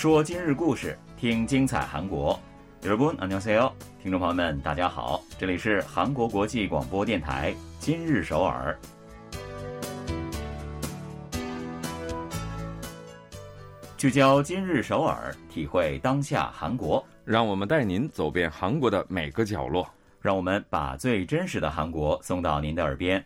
说今日故事，听精彩韩国。여러분안녕하세요，听众朋友们，大家好，这里是韩国国际广播电台今日首尔。聚焦今日首尔，体会当下韩国，让我们带您走遍韩国的每个角落，让我们把最真实的韩国送到您的耳边。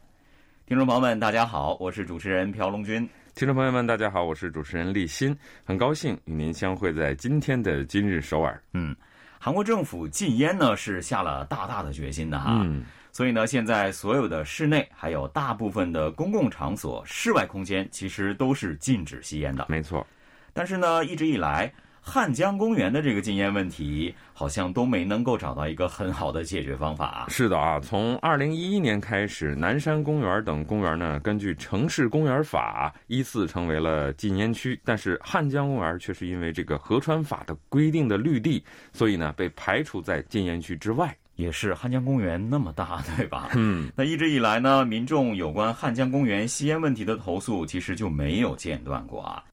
听众朋友们，大家好，我是主持人朴龙军。 听众朋友们，大家好，我是主持人立新，很高兴与您相会在今天的今日首尔。嗯，韩国政府禁烟呢是下了大大的决心的哈，嗯，所以呢，现在所有的室内还有大部分的公共场所、室外空间，其实都是禁止吸烟的。没错。但是呢，一直以来，汉江公园的这个禁烟问题，好像都没能够找到一个很好的解决方法。是的啊，从二零一一年开始，南山公园等公园呢，根据城市公园法依次成为了禁烟区，但是汉江公园却是因为这个河川法的规定的绿地，所以呢，被排除在禁烟区之外。也是汉江公园那么大，对吧？嗯，那一直以来呢，民众有关汉江公园吸烟问题的投诉，其实就没有间断过啊。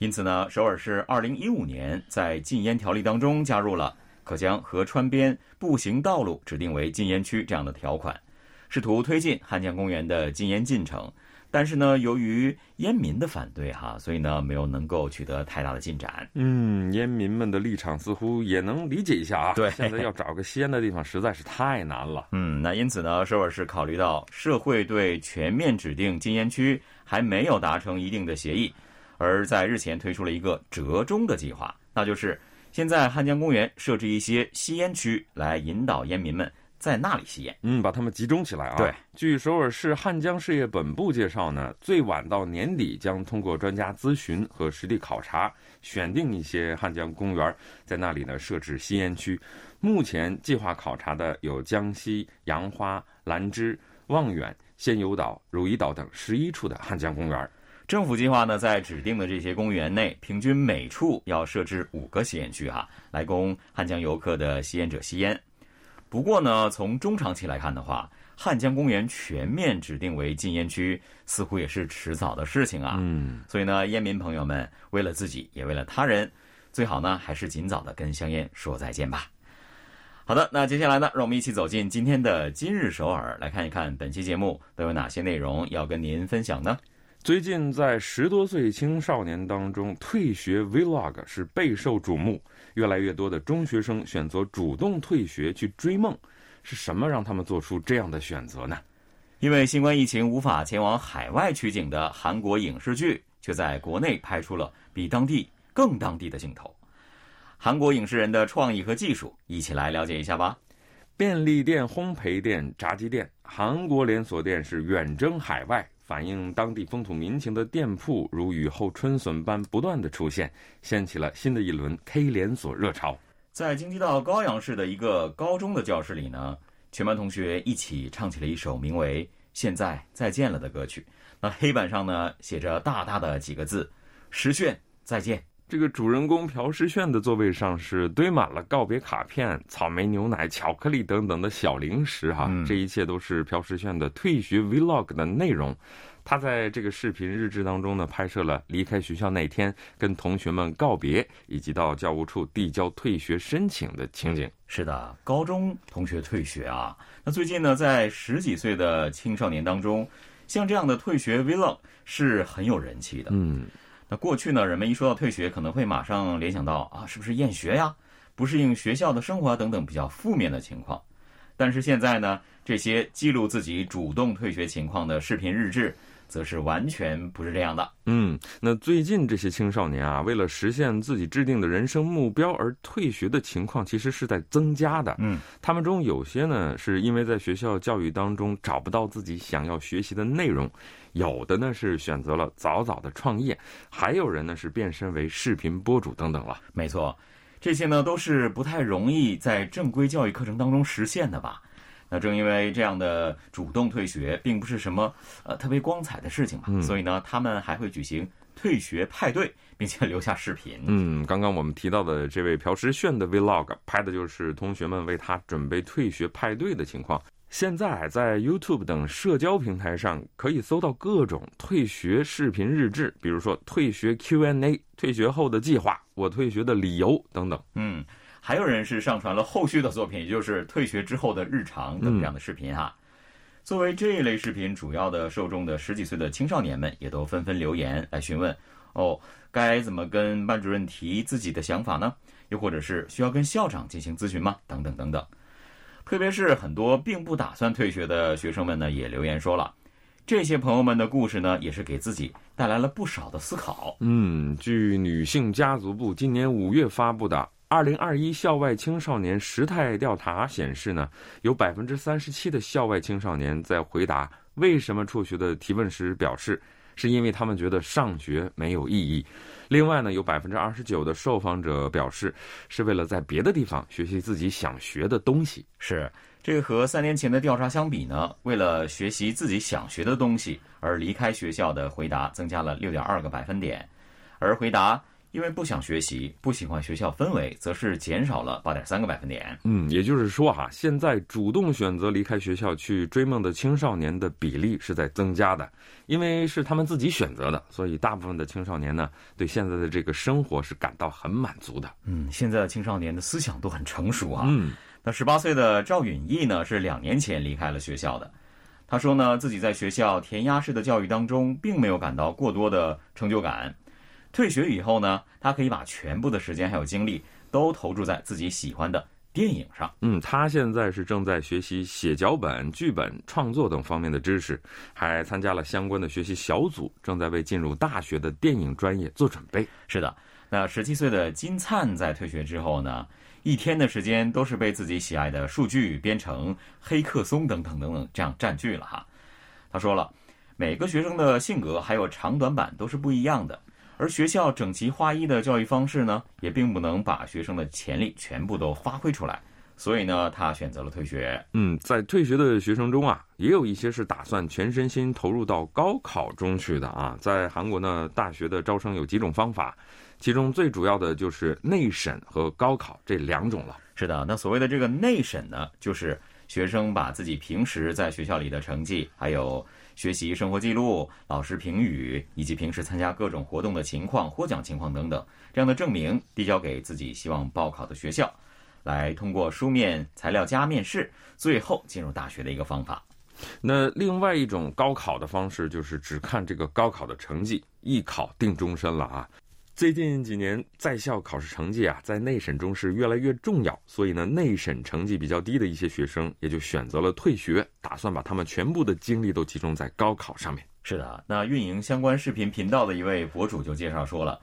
因此呢，首尔市二零一五年在禁烟条例当中加入了可将河川边步行道路指定为禁烟区这样的条款，试图推进汉江公园的禁烟进程。但是呢，由于烟民的反对哈，所以呢，没有能够取得太大的进展。嗯，烟民们的立场似乎也能理解一下啊。对，现在要找个吸烟的地方实在是太难了。嗯，那因此呢，首尔市考虑到社会对全面指定禁烟区还没有达成一定的协议。而在日前推出了一个折中的计划，那就是先在汉江公园设置一些吸烟区，来引导烟民们在那里吸烟。嗯，把他们集中起来啊。对，据首尔市汉江事业本部介绍呢，最晚到年底将通过专家咨询和实地考察，选定一些汉江公园，在那里呢设置吸烟区。目前计划考察的有江西杨花、兰芝、望远、仙游岛、汝矣岛等十一处的汉江公园。政府计划呢，在指定的这些公园内，平均每处要设置五个吸烟区哈，来供汉江游客的吸烟者吸烟。不过呢，从中长期来看的话，汉江公园全面指定为禁烟区，似乎也是迟早的事情啊。嗯，所以呢，烟民朋友们，为了自己，也为了他人，最好呢，还是尽早的跟香烟说再见吧。好的，那接下来呢，让我们一起走进今天的今日首尔，来看一看本期节目都有哪些内容要跟您分享呢？最近在十多岁青少年当中，退学 vlog 是备受瞩目。越来越多的中学生选择主动退学去追梦，是什么让他们做出这样的选择呢？因为新冠疫情无法前往海外取景的韩国影视剧，却在国内拍出了比当地更当地的镜头。韩国影视人的创意和技术，一起来了解一下吧。便利店、烘焙店、炸鸡店，韩国连锁店是远征海外。反映当地风土民情的店铺如雨后春笋般不断的出现，掀起了新的一轮 K 连锁热潮。在京畿道高阳市的一个高中的教室里呢，全班同学一起唱起了一首名为《现在再见了》的歌曲。那黑板上呢写着大大的几个字：“石炫再见。”这个主人公朴世炫的座位上是堆满了告别卡片、草莓牛奶、巧克力等等的小零食，哈，这一切都是朴世炫的退学 vlog 的内容。他在这个视频日志当中呢，拍摄了离开学校那天跟同学们告别，以及到教务处递交退学申请的情景。是的，高中同学退学啊，那最近呢，在十几岁的青少年当中，像这样的退学 vlog 是很有人气的。嗯。那过去呢，人们一说到退学，可能会马上联想到啊，是不是厌学呀，不适应学校的生活等等比较负面的情况。但是现在呢，这些记录自己主动退学情况的视频日志。则是完全不是这样的。嗯，那最近这些青少年啊，为了实现自己制定的人生目标而退学的情况，其实是在增加的。嗯，他们中有些呢，是因为在学校教育当中找不到自己想要学习的内容；有的呢是选择了早早的创业；还有人呢是变身为视频博主等等了。没错，这些呢都是不太容易在正规教育课程当中实现的吧。那正因为这样的主动退学并不是什么呃特别光彩的事情嘛，所以呢，他们还会举行退学派对，并且留下视频。嗯，刚刚我们提到的这位朴实炫的 Vlog 拍的就是同学们为他准备退学派对的情况。现在在 YouTube 等社交平台上可以搜到各种退学视频日志，比如说退学 Q&A、退学后的计划、我退学的理由等等。嗯，还有人是上传了后续的作品，也就是退学之后的日常等这样的视频哈。作为这一类视频主要的受众的十几岁的青少年们，也都纷纷留言来询问：哦，该怎么跟班主任提自己的想法呢？又或者是需要跟校长进行咨询吗？等等等等。特别是很多并不打算退学的学生们呢，也留言说了，这些朋友们的故事呢，也是给自己带来了不少的思考。嗯，据女性家族部今年五月发布的《二零二一校外青少年时态调查》显示呢，有百分之三十七的校外青少年在回答为什么辍学的提问时表示。是因为他们觉得上学没有意义。另外呢，有百分之二十九的受访者表示，是为了在别的地方学习自己想学的东西。是这个和三年前的调查相比呢，为了学习自己想学的东西而离开学校的回答增加了六点二个百分点，而回答。因为不想学习，不喜欢学校氛围，则是减少了八点三个百分点。嗯，也就是说哈，现在主动选择离开学校去追梦的青少年的比例是在增加的，因为是他们自己选择的，所以大部分的青少年呢，对现在的这个生活是感到很满足的。嗯，现在的青少年的思想都很成熟啊。嗯，那十八岁的赵允义呢，是两年前离开了学校的。他说呢，自己在学校填鸭式的教育当中，并没有感到过多的成就感。退学以后呢，他可以把全部的时间还有精力都投注在自己喜欢的电影上。嗯，他现在是正在学习写脚本、剧本创作等方面的知识，还参加了相关的学习小组，正在为进入大学的电影专业做准备。是的，那十七岁的金灿在退学之后呢，一天的时间都是被自己喜爱的数据编程、黑客松等等等等这样占据了哈。他说了，每个学生的性格还有长短板都是不一样的。而学校整齐划一的教育方式呢，也并不能把学生的潜力全部都发挥出来，所以呢，他选择了退学。嗯，在退学的学生中啊，也有一些是打算全身心投入到高考中去的啊。在韩国呢，大学的招生有几种方法，其中最主要的就是内审和高考这两种了。是的，那所谓的这个内审呢，就是学生把自己平时在学校里的成绩，还有。学习生活记录、老师评语以及平时参加各种活动的情况、获奖情况等等，这样的证明递交给自己希望报考的学校，来通过书面材料加面试，最后进入大学的一个方法。那另外一种高考的方式就是只看这个高考的成绩，一考定终身了啊。最近几年，在校考试成绩啊，在内审中是越来越重要，所以呢，内审成绩比较低的一些学生也就选择了退学，打算把他们全部的精力都集中在高考上面。是的，那运营相关视频频道的一位博主就介绍说了，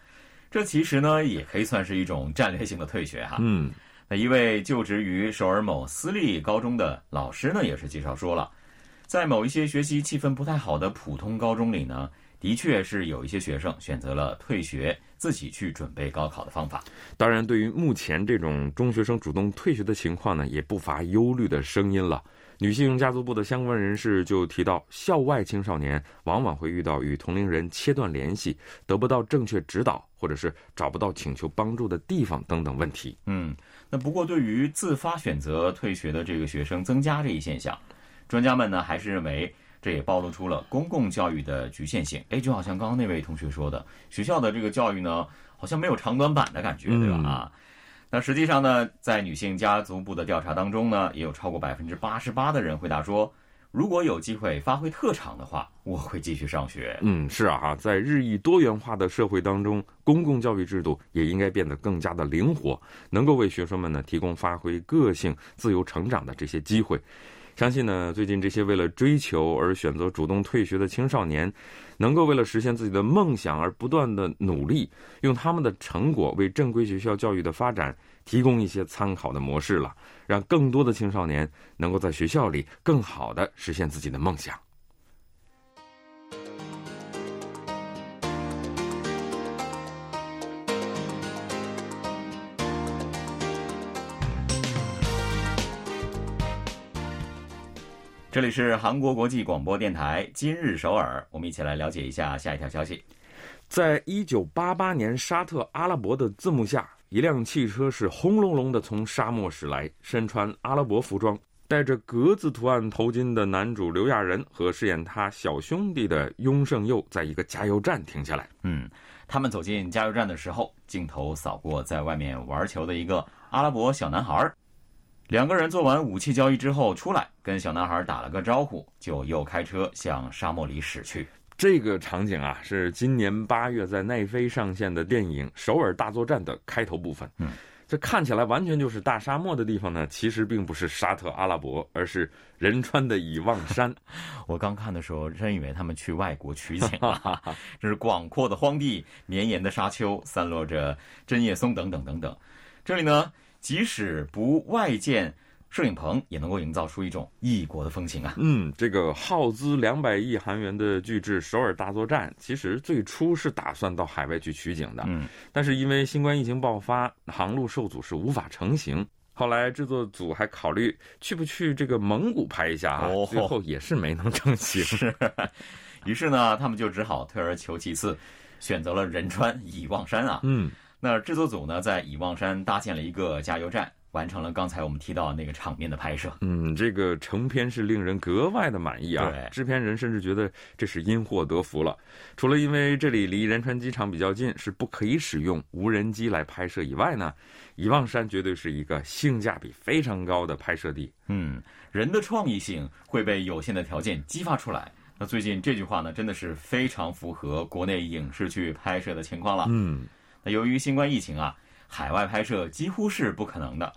这其实呢，也可以算是一种战略性的退学哈。嗯，那一位就职于首尔某私立高中的老师呢，也是介绍说了，在某一些学习气氛不太好的普通高中里呢。的确是有一些学生选择了退学，自己去准备高考的方法。当然，对于目前这种中学生主动退学的情况呢，也不乏忧虑的声音了。女性家族部的相关人士就提到，校外青少年往往会遇到与同龄人切断联系、得不到正确指导，或者是找不到请求帮助的地方等等问题。嗯，那不过对于自发选择退学的这个学生增加这一现象，专家们呢还是认为。这也暴露出了公共教育的局限性。哎，就好像刚刚那位同学说的，学校的这个教育呢，好像没有长短板的感觉，对吧？啊，那实际上呢，在女性家族部的调查当中呢，也有超过百分之八十八的人回答说，如果有机会发挥特长的话，我会继续上学。嗯，是啊，在日益多元化的社会当中，公共教育制度也应该变得更加的灵活，能够为学生们呢提供发挥个性、自由成长的这些机会。相信呢，最近这些为了追求而选择主动退学的青少年，能够为了实现自己的梦想而不断的努力，用他们的成果为正规学校教育的发展提供一些参考的模式了，让更多的青少年能够在学校里更好的实现自己的梦想。这里是韩国国际广播电台今日首尔，我们一起来了解一下下一条消息。在一九八八年沙特阿拉伯的字幕下，一辆汽车是轰隆隆的从沙漠驶来，身穿阿拉伯服装，戴着格子图案头巾的男主刘亚仁和饰演他小兄弟的雍胜佑，在一个加油站停下来。嗯，他们走进加油站的时候，镜头扫过在外面玩球的一个阿拉伯小男孩。两个人做完武器交易之后出来，跟小男孩打了个招呼，就又开车向沙漠里驶去。这个场景啊，是今年八月在奈飞上线的电影《首尔大作战》的开头部分。嗯。这看起来完全就是大沙漠的地方呢，其实并不是沙特阿拉伯，而是仁川的以望山。我刚看的时候，真以为他们去外国取景了。这是广阔的荒地，绵延的沙丘，散落着针叶松等等等等。这里呢，即使不外建。摄影棚也能够营造出一种异国的风情啊！嗯，这个耗资两百亿韩元的巨制《首尔大作战》，其实最初是打算到海外去取景的，嗯，但是因为新冠疫情爆发，航路受阻，是无法成行。后来制作组还考虑去不去这个蒙古拍一下啊，最后也是没能成行。是，于是呢，他们就只好退而求其次，选择了仁川以望山啊。嗯，那制作组呢，在以望山搭建了一个加油站。完成了刚才我们提到那个场面的拍摄，嗯，这个成片是令人格外的满意啊。对，制片人甚至觉得这是因祸得福了。除了因为这里离仁川机场比较近，是不可以使用无人机来拍摄以外呢，遗望山绝对是一个性价比非常高的拍摄地。嗯，人的创意性会被有限的条件激发出来。那最近这句话呢，真的是非常符合国内影视剧拍摄的情况了。嗯，那由于新冠疫情啊，海外拍摄几乎是不可能的。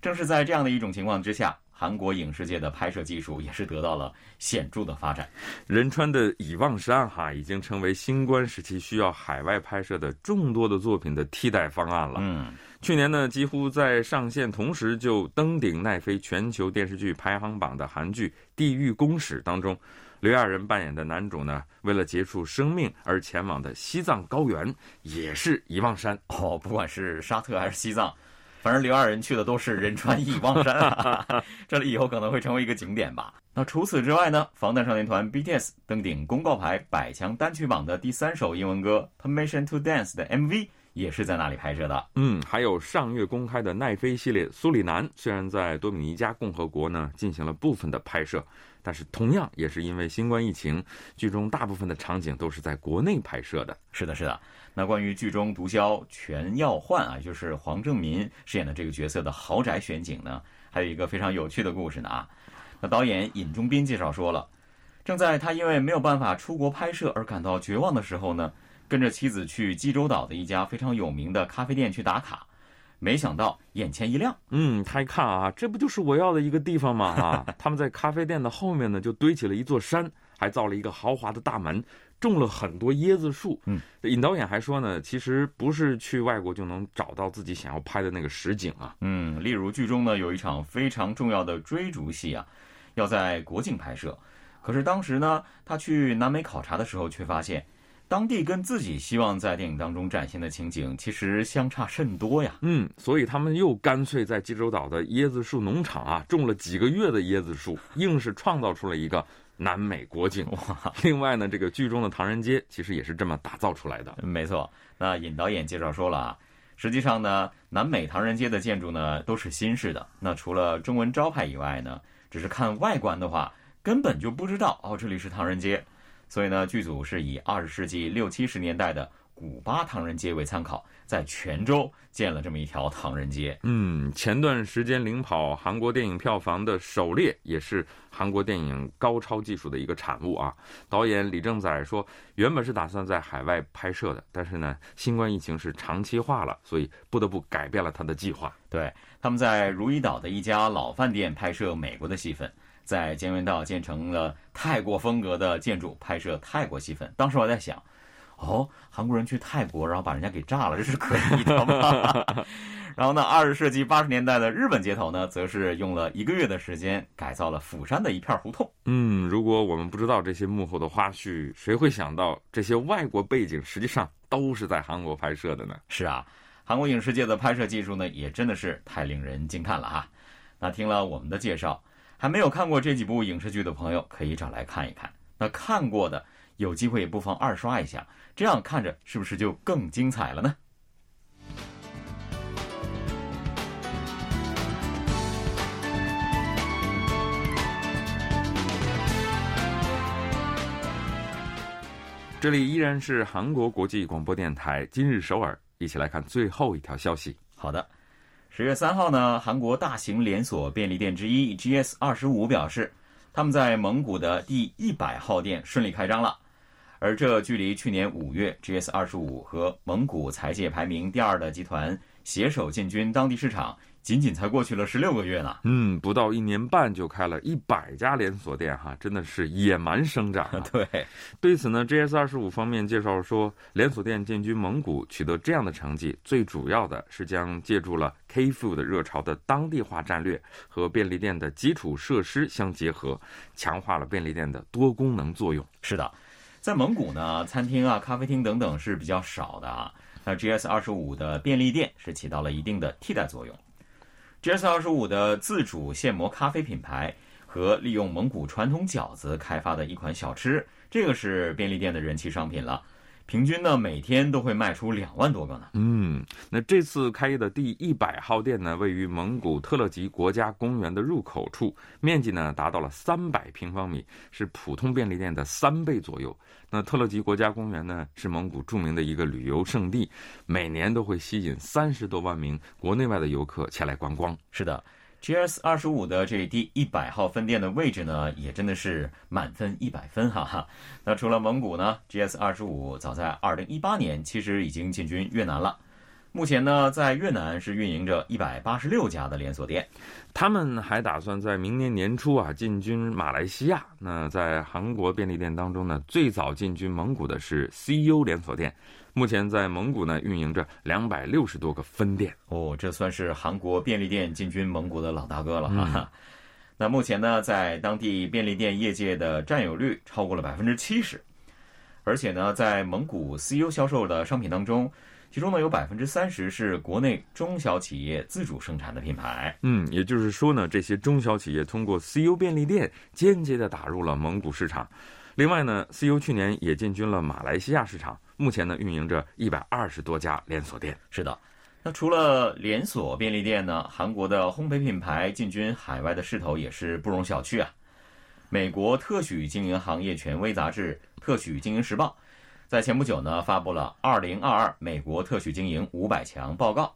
正是在这样的一种情况之下，韩国影视界的拍摄技术也是得到了显著的发展。仁川的以望山哈已经成为新冠时期需要海外拍摄的众多的作品的替代方案了。嗯，去年呢，几乎在上线同时就登顶奈飞全球电视剧排行榜的韩剧《地狱公使》当中，刘亚仁扮演的男主呢，为了结束生命而前往的西藏高原，也是遗忘山哦，不管是沙特还是西藏。反正刘亚仁去的都是仁川遗忘山啊，这里以后可能会成为一个景点吧。那除此之外呢？防弹少年团 BTS 登顶公告牌百强单曲榜的第三首英文歌《Permission to Dance》的 MV 也是在那里拍摄的。嗯，还有上月公开的奈飞系列《苏里南》，虽然在多米尼加共和国呢进行了部分的拍摄。但是同样也是因为新冠疫情，剧中大部分的场景都是在国内拍摄的。是的，是的。那关于剧中毒枭全耀焕啊，就是黄正民饰演的这个角色的豪宅选景呢，还有一个非常有趣的故事呢啊。那导演尹中斌介绍说了，正在他因为没有办法出国拍摄而感到绝望的时候呢，跟着妻子去济州岛的一家非常有名的咖啡店去打卡。没想到眼前一亮，嗯，他一看啊，这不就是我要的一个地方吗？啊，他们在咖啡店的后面呢，就堆起了一座山，还造了一个豪华的大门，种了很多椰子树。嗯，尹导演还说呢，其实不是去外国就能找到自己想要拍的那个实景啊。嗯，例如剧中呢有一场非常重要的追逐戏啊，要在国境拍摄，可是当时呢他去南美考察的时候，却发现。当地跟自己希望在电影当中展现的情景，其实相差甚多呀。嗯，所以他们又干脆在济州岛的椰子树农场啊，种了几个月的椰子树，硬是创造出了一个南美国景。哇！另外呢，这个剧中的唐人街其实也是这么打造出来的。没错，那尹导演介绍说了啊，实际上呢，南美唐人街的建筑呢都是新式的。那除了中文招牌以外呢，只是看外观的话，根本就不知道哦，这里是唐人街。所以呢，剧组是以二十世纪六七十年代的古巴唐人街为参考，在泉州建了这么一条唐人街。嗯，前段时间领跑韩国电影票房的《狩猎》也是韩国电影高超技术的一个产物啊。导演李正宰说，原本是打算在海外拍摄的，但是呢，新冠疫情是长期化了，所以不得不改变了他的计划。对，他们在如意岛的一家老饭店拍摄美国的戏份。在江原道建成了泰国风格的建筑，拍摄泰国戏份。当时我在想，哦，韩国人去泰国，然后把人家给炸了，这是可以的吗？然后呢，二十世纪八十年代的日本街头呢，则是用了一个月的时间改造了釜山的一片胡同。嗯，如果我们不知道这些幕后的花絮，谁会想到这些外国背景实际上都是在韩国拍摄的呢？是啊，韩国影视界的拍摄技术呢，也真的是太令人惊叹了哈。那听了我们的介绍。还没有看过这几部影视剧的朋友可以找来看一看，那看过的有机会也不妨二刷一下，这样看着是不是就更精彩了呢？这里依然是韩国国际广播电台今日首尔，一起来看最后一条消息。好的。十月三号呢，韩国大型连锁便利店之一 GS 二十五表示，他们在蒙古的第一百号店顺利开张了，而这距离去年五月 GS 二十五和蒙古财界排名第二的集团携手进军当地市场。仅仅才过去了十六个月呢，嗯，不到一年半就开了一百家连锁店，哈，真的是野蛮生长。对，对此呢，GS 二十五方面介绍说，连锁店进军蒙古取得这样的成绩，最主要的是将借助了 K food 热潮的当地化战略和便利店的基础设施相结合，强化了便利店的多功能作用。是的，在蒙古呢，餐厅啊、咖啡厅等等是比较少的啊，那 GS 二十五的便利店是起到了一定的替代作用。GS 二十五的自主现磨咖啡品牌和利用蒙古传统饺子开发的一款小吃，这个是便利店的人气商品了。平均呢，每天都会卖出两万多个呢。嗯，那这次开业的第一百号店呢，位于蒙古特勒吉国家公园的入口处，面积呢达到了三百平方米，是普通便利店的三倍左右。那特勒吉国家公园呢，是蒙古著名的一个旅游胜地，每年都会吸引三十多万名国内外的游客前来观光。是的。GS 二十五的这第一百号分店的位置呢，也真的是满分一百分，哈哈。那除了蒙古呢，GS 二十五早在二零一八年其实已经进军越南了。目前呢，在越南是运营着一百八十六家的连锁店，他们还打算在明年年初啊进军马来西亚。那在韩国便利店当中呢，最早进军蒙古的是 CU 连锁店。目前在蒙古呢，运营着两百六十多个分店哦，这算是韩国便利店进军蒙古的老大哥了哈。那目前呢，在当地便利店业界的占有率超过了百分之七十，而且呢，在蒙古 CU 销售的商品当中，其中呢有百分之三十是国内中小企业自主生产的品牌。嗯，也就是说呢，这些中小企业通过 CU 便利店间接的打入了蒙古市场。另外呢，CU 去年也进军了马来西亚市场。目前呢，运营着一百二十多家连锁店。是的，那除了连锁便利店呢，韩国的烘焙品牌进军海外的势头也是不容小觑啊。美国特许经营行业权威杂志《特许经营时报》在前不久呢，发布了二零二二美国特许经营五百强报告。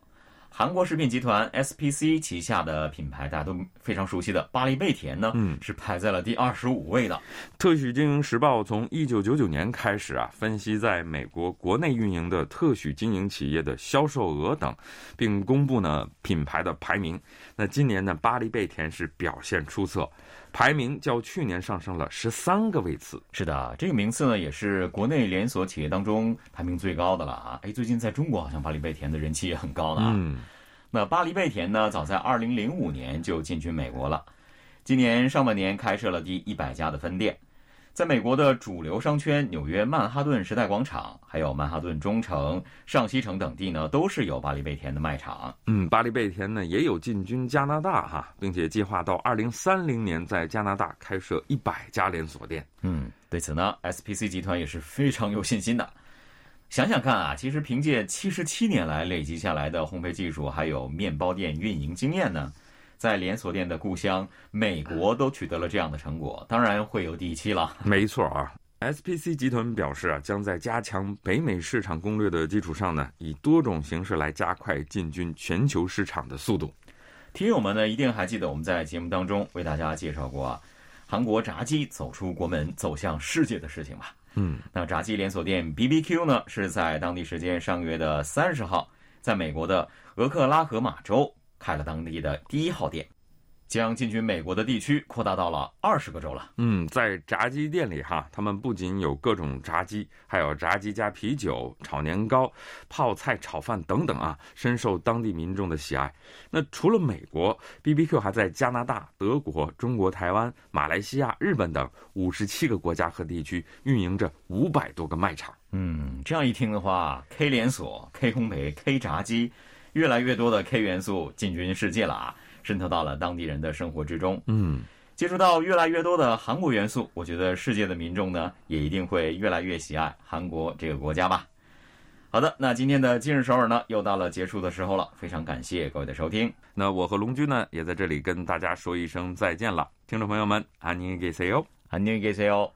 韩国食品集团 SPC 旗下的品牌，大家都非常熟悉的巴黎贝甜呢，嗯，是排在了第二十五位的。特许经营时报从一九九九年开始啊，分析在美国国内运营的特许经营企业的销售额等，并公布呢品牌的排名。那今年呢，巴黎贝甜是表现出色。排名较去年上升了十三个位次。是的，这个名次呢也是国内连锁企业当中排名最高的了啊！哎，最近在中国好像巴黎贝甜的人气也很高了啊。嗯，那巴黎贝甜呢，早在二零零五年就进军美国了，今年上半年开设了第一百家的分店。在美国的主流商圈，纽约曼哈顿时代广场，还有曼哈顿中城、上西城等地呢，都是有巴黎贝甜的卖场。嗯，巴黎贝甜呢也有进军加拿大哈，并且计划到二零三零年在加拿大开设一百家连锁店。嗯，对此呢，SPC 集团也是非常有信心的。想想看啊，其实凭借七十七年来累积下来的烘焙技术，还有面包店运营经验呢。在连锁店的故乡美国都取得了这样的成果，当然会有底气了。没错啊，SPC 集团表示啊，将在加强北美市场攻略的基础上呢，以多种形式来加快进军全球市场的速度。听友们呢，一定还记得我们在节目当中为大家介绍过啊，韩国炸鸡走出国门走向世界的事情吧？嗯，那炸鸡连锁店 BBQ 呢，是在当地时间上个月的三十号，在美国的俄克拉荷马州。开了当地的第一号店，将进军美国的地区扩大到了二十个州了。嗯，在炸鸡店里哈，他们不仅有各种炸鸡，还有炸鸡加啤酒、炒年糕、泡菜炒饭等等啊，深受当地民众的喜爱。那除了美国，BBQ 还在加拿大、德国、中国台湾、马来西亚、日本等五十七个国家和地区运营着五百多个卖场。嗯，这样一听的话，K 连锁、K 烘焙、K 炸鸡。越来越多的 K 元素进军世界了啊，渗透到了当地人的生活之中。嗯，接触到越来越多的韩国元素，我觉得世界的民众呢，也一定会越来越喜爱韩国这个国家吧。好的，那今天的今日首尔呢，又到了结束的时候了，非常感谢各位的收听。那我和龙军呢，也在这里跟大家说一声再见了，听众朋友们，안녕히계세 요， 안녕히계세 요。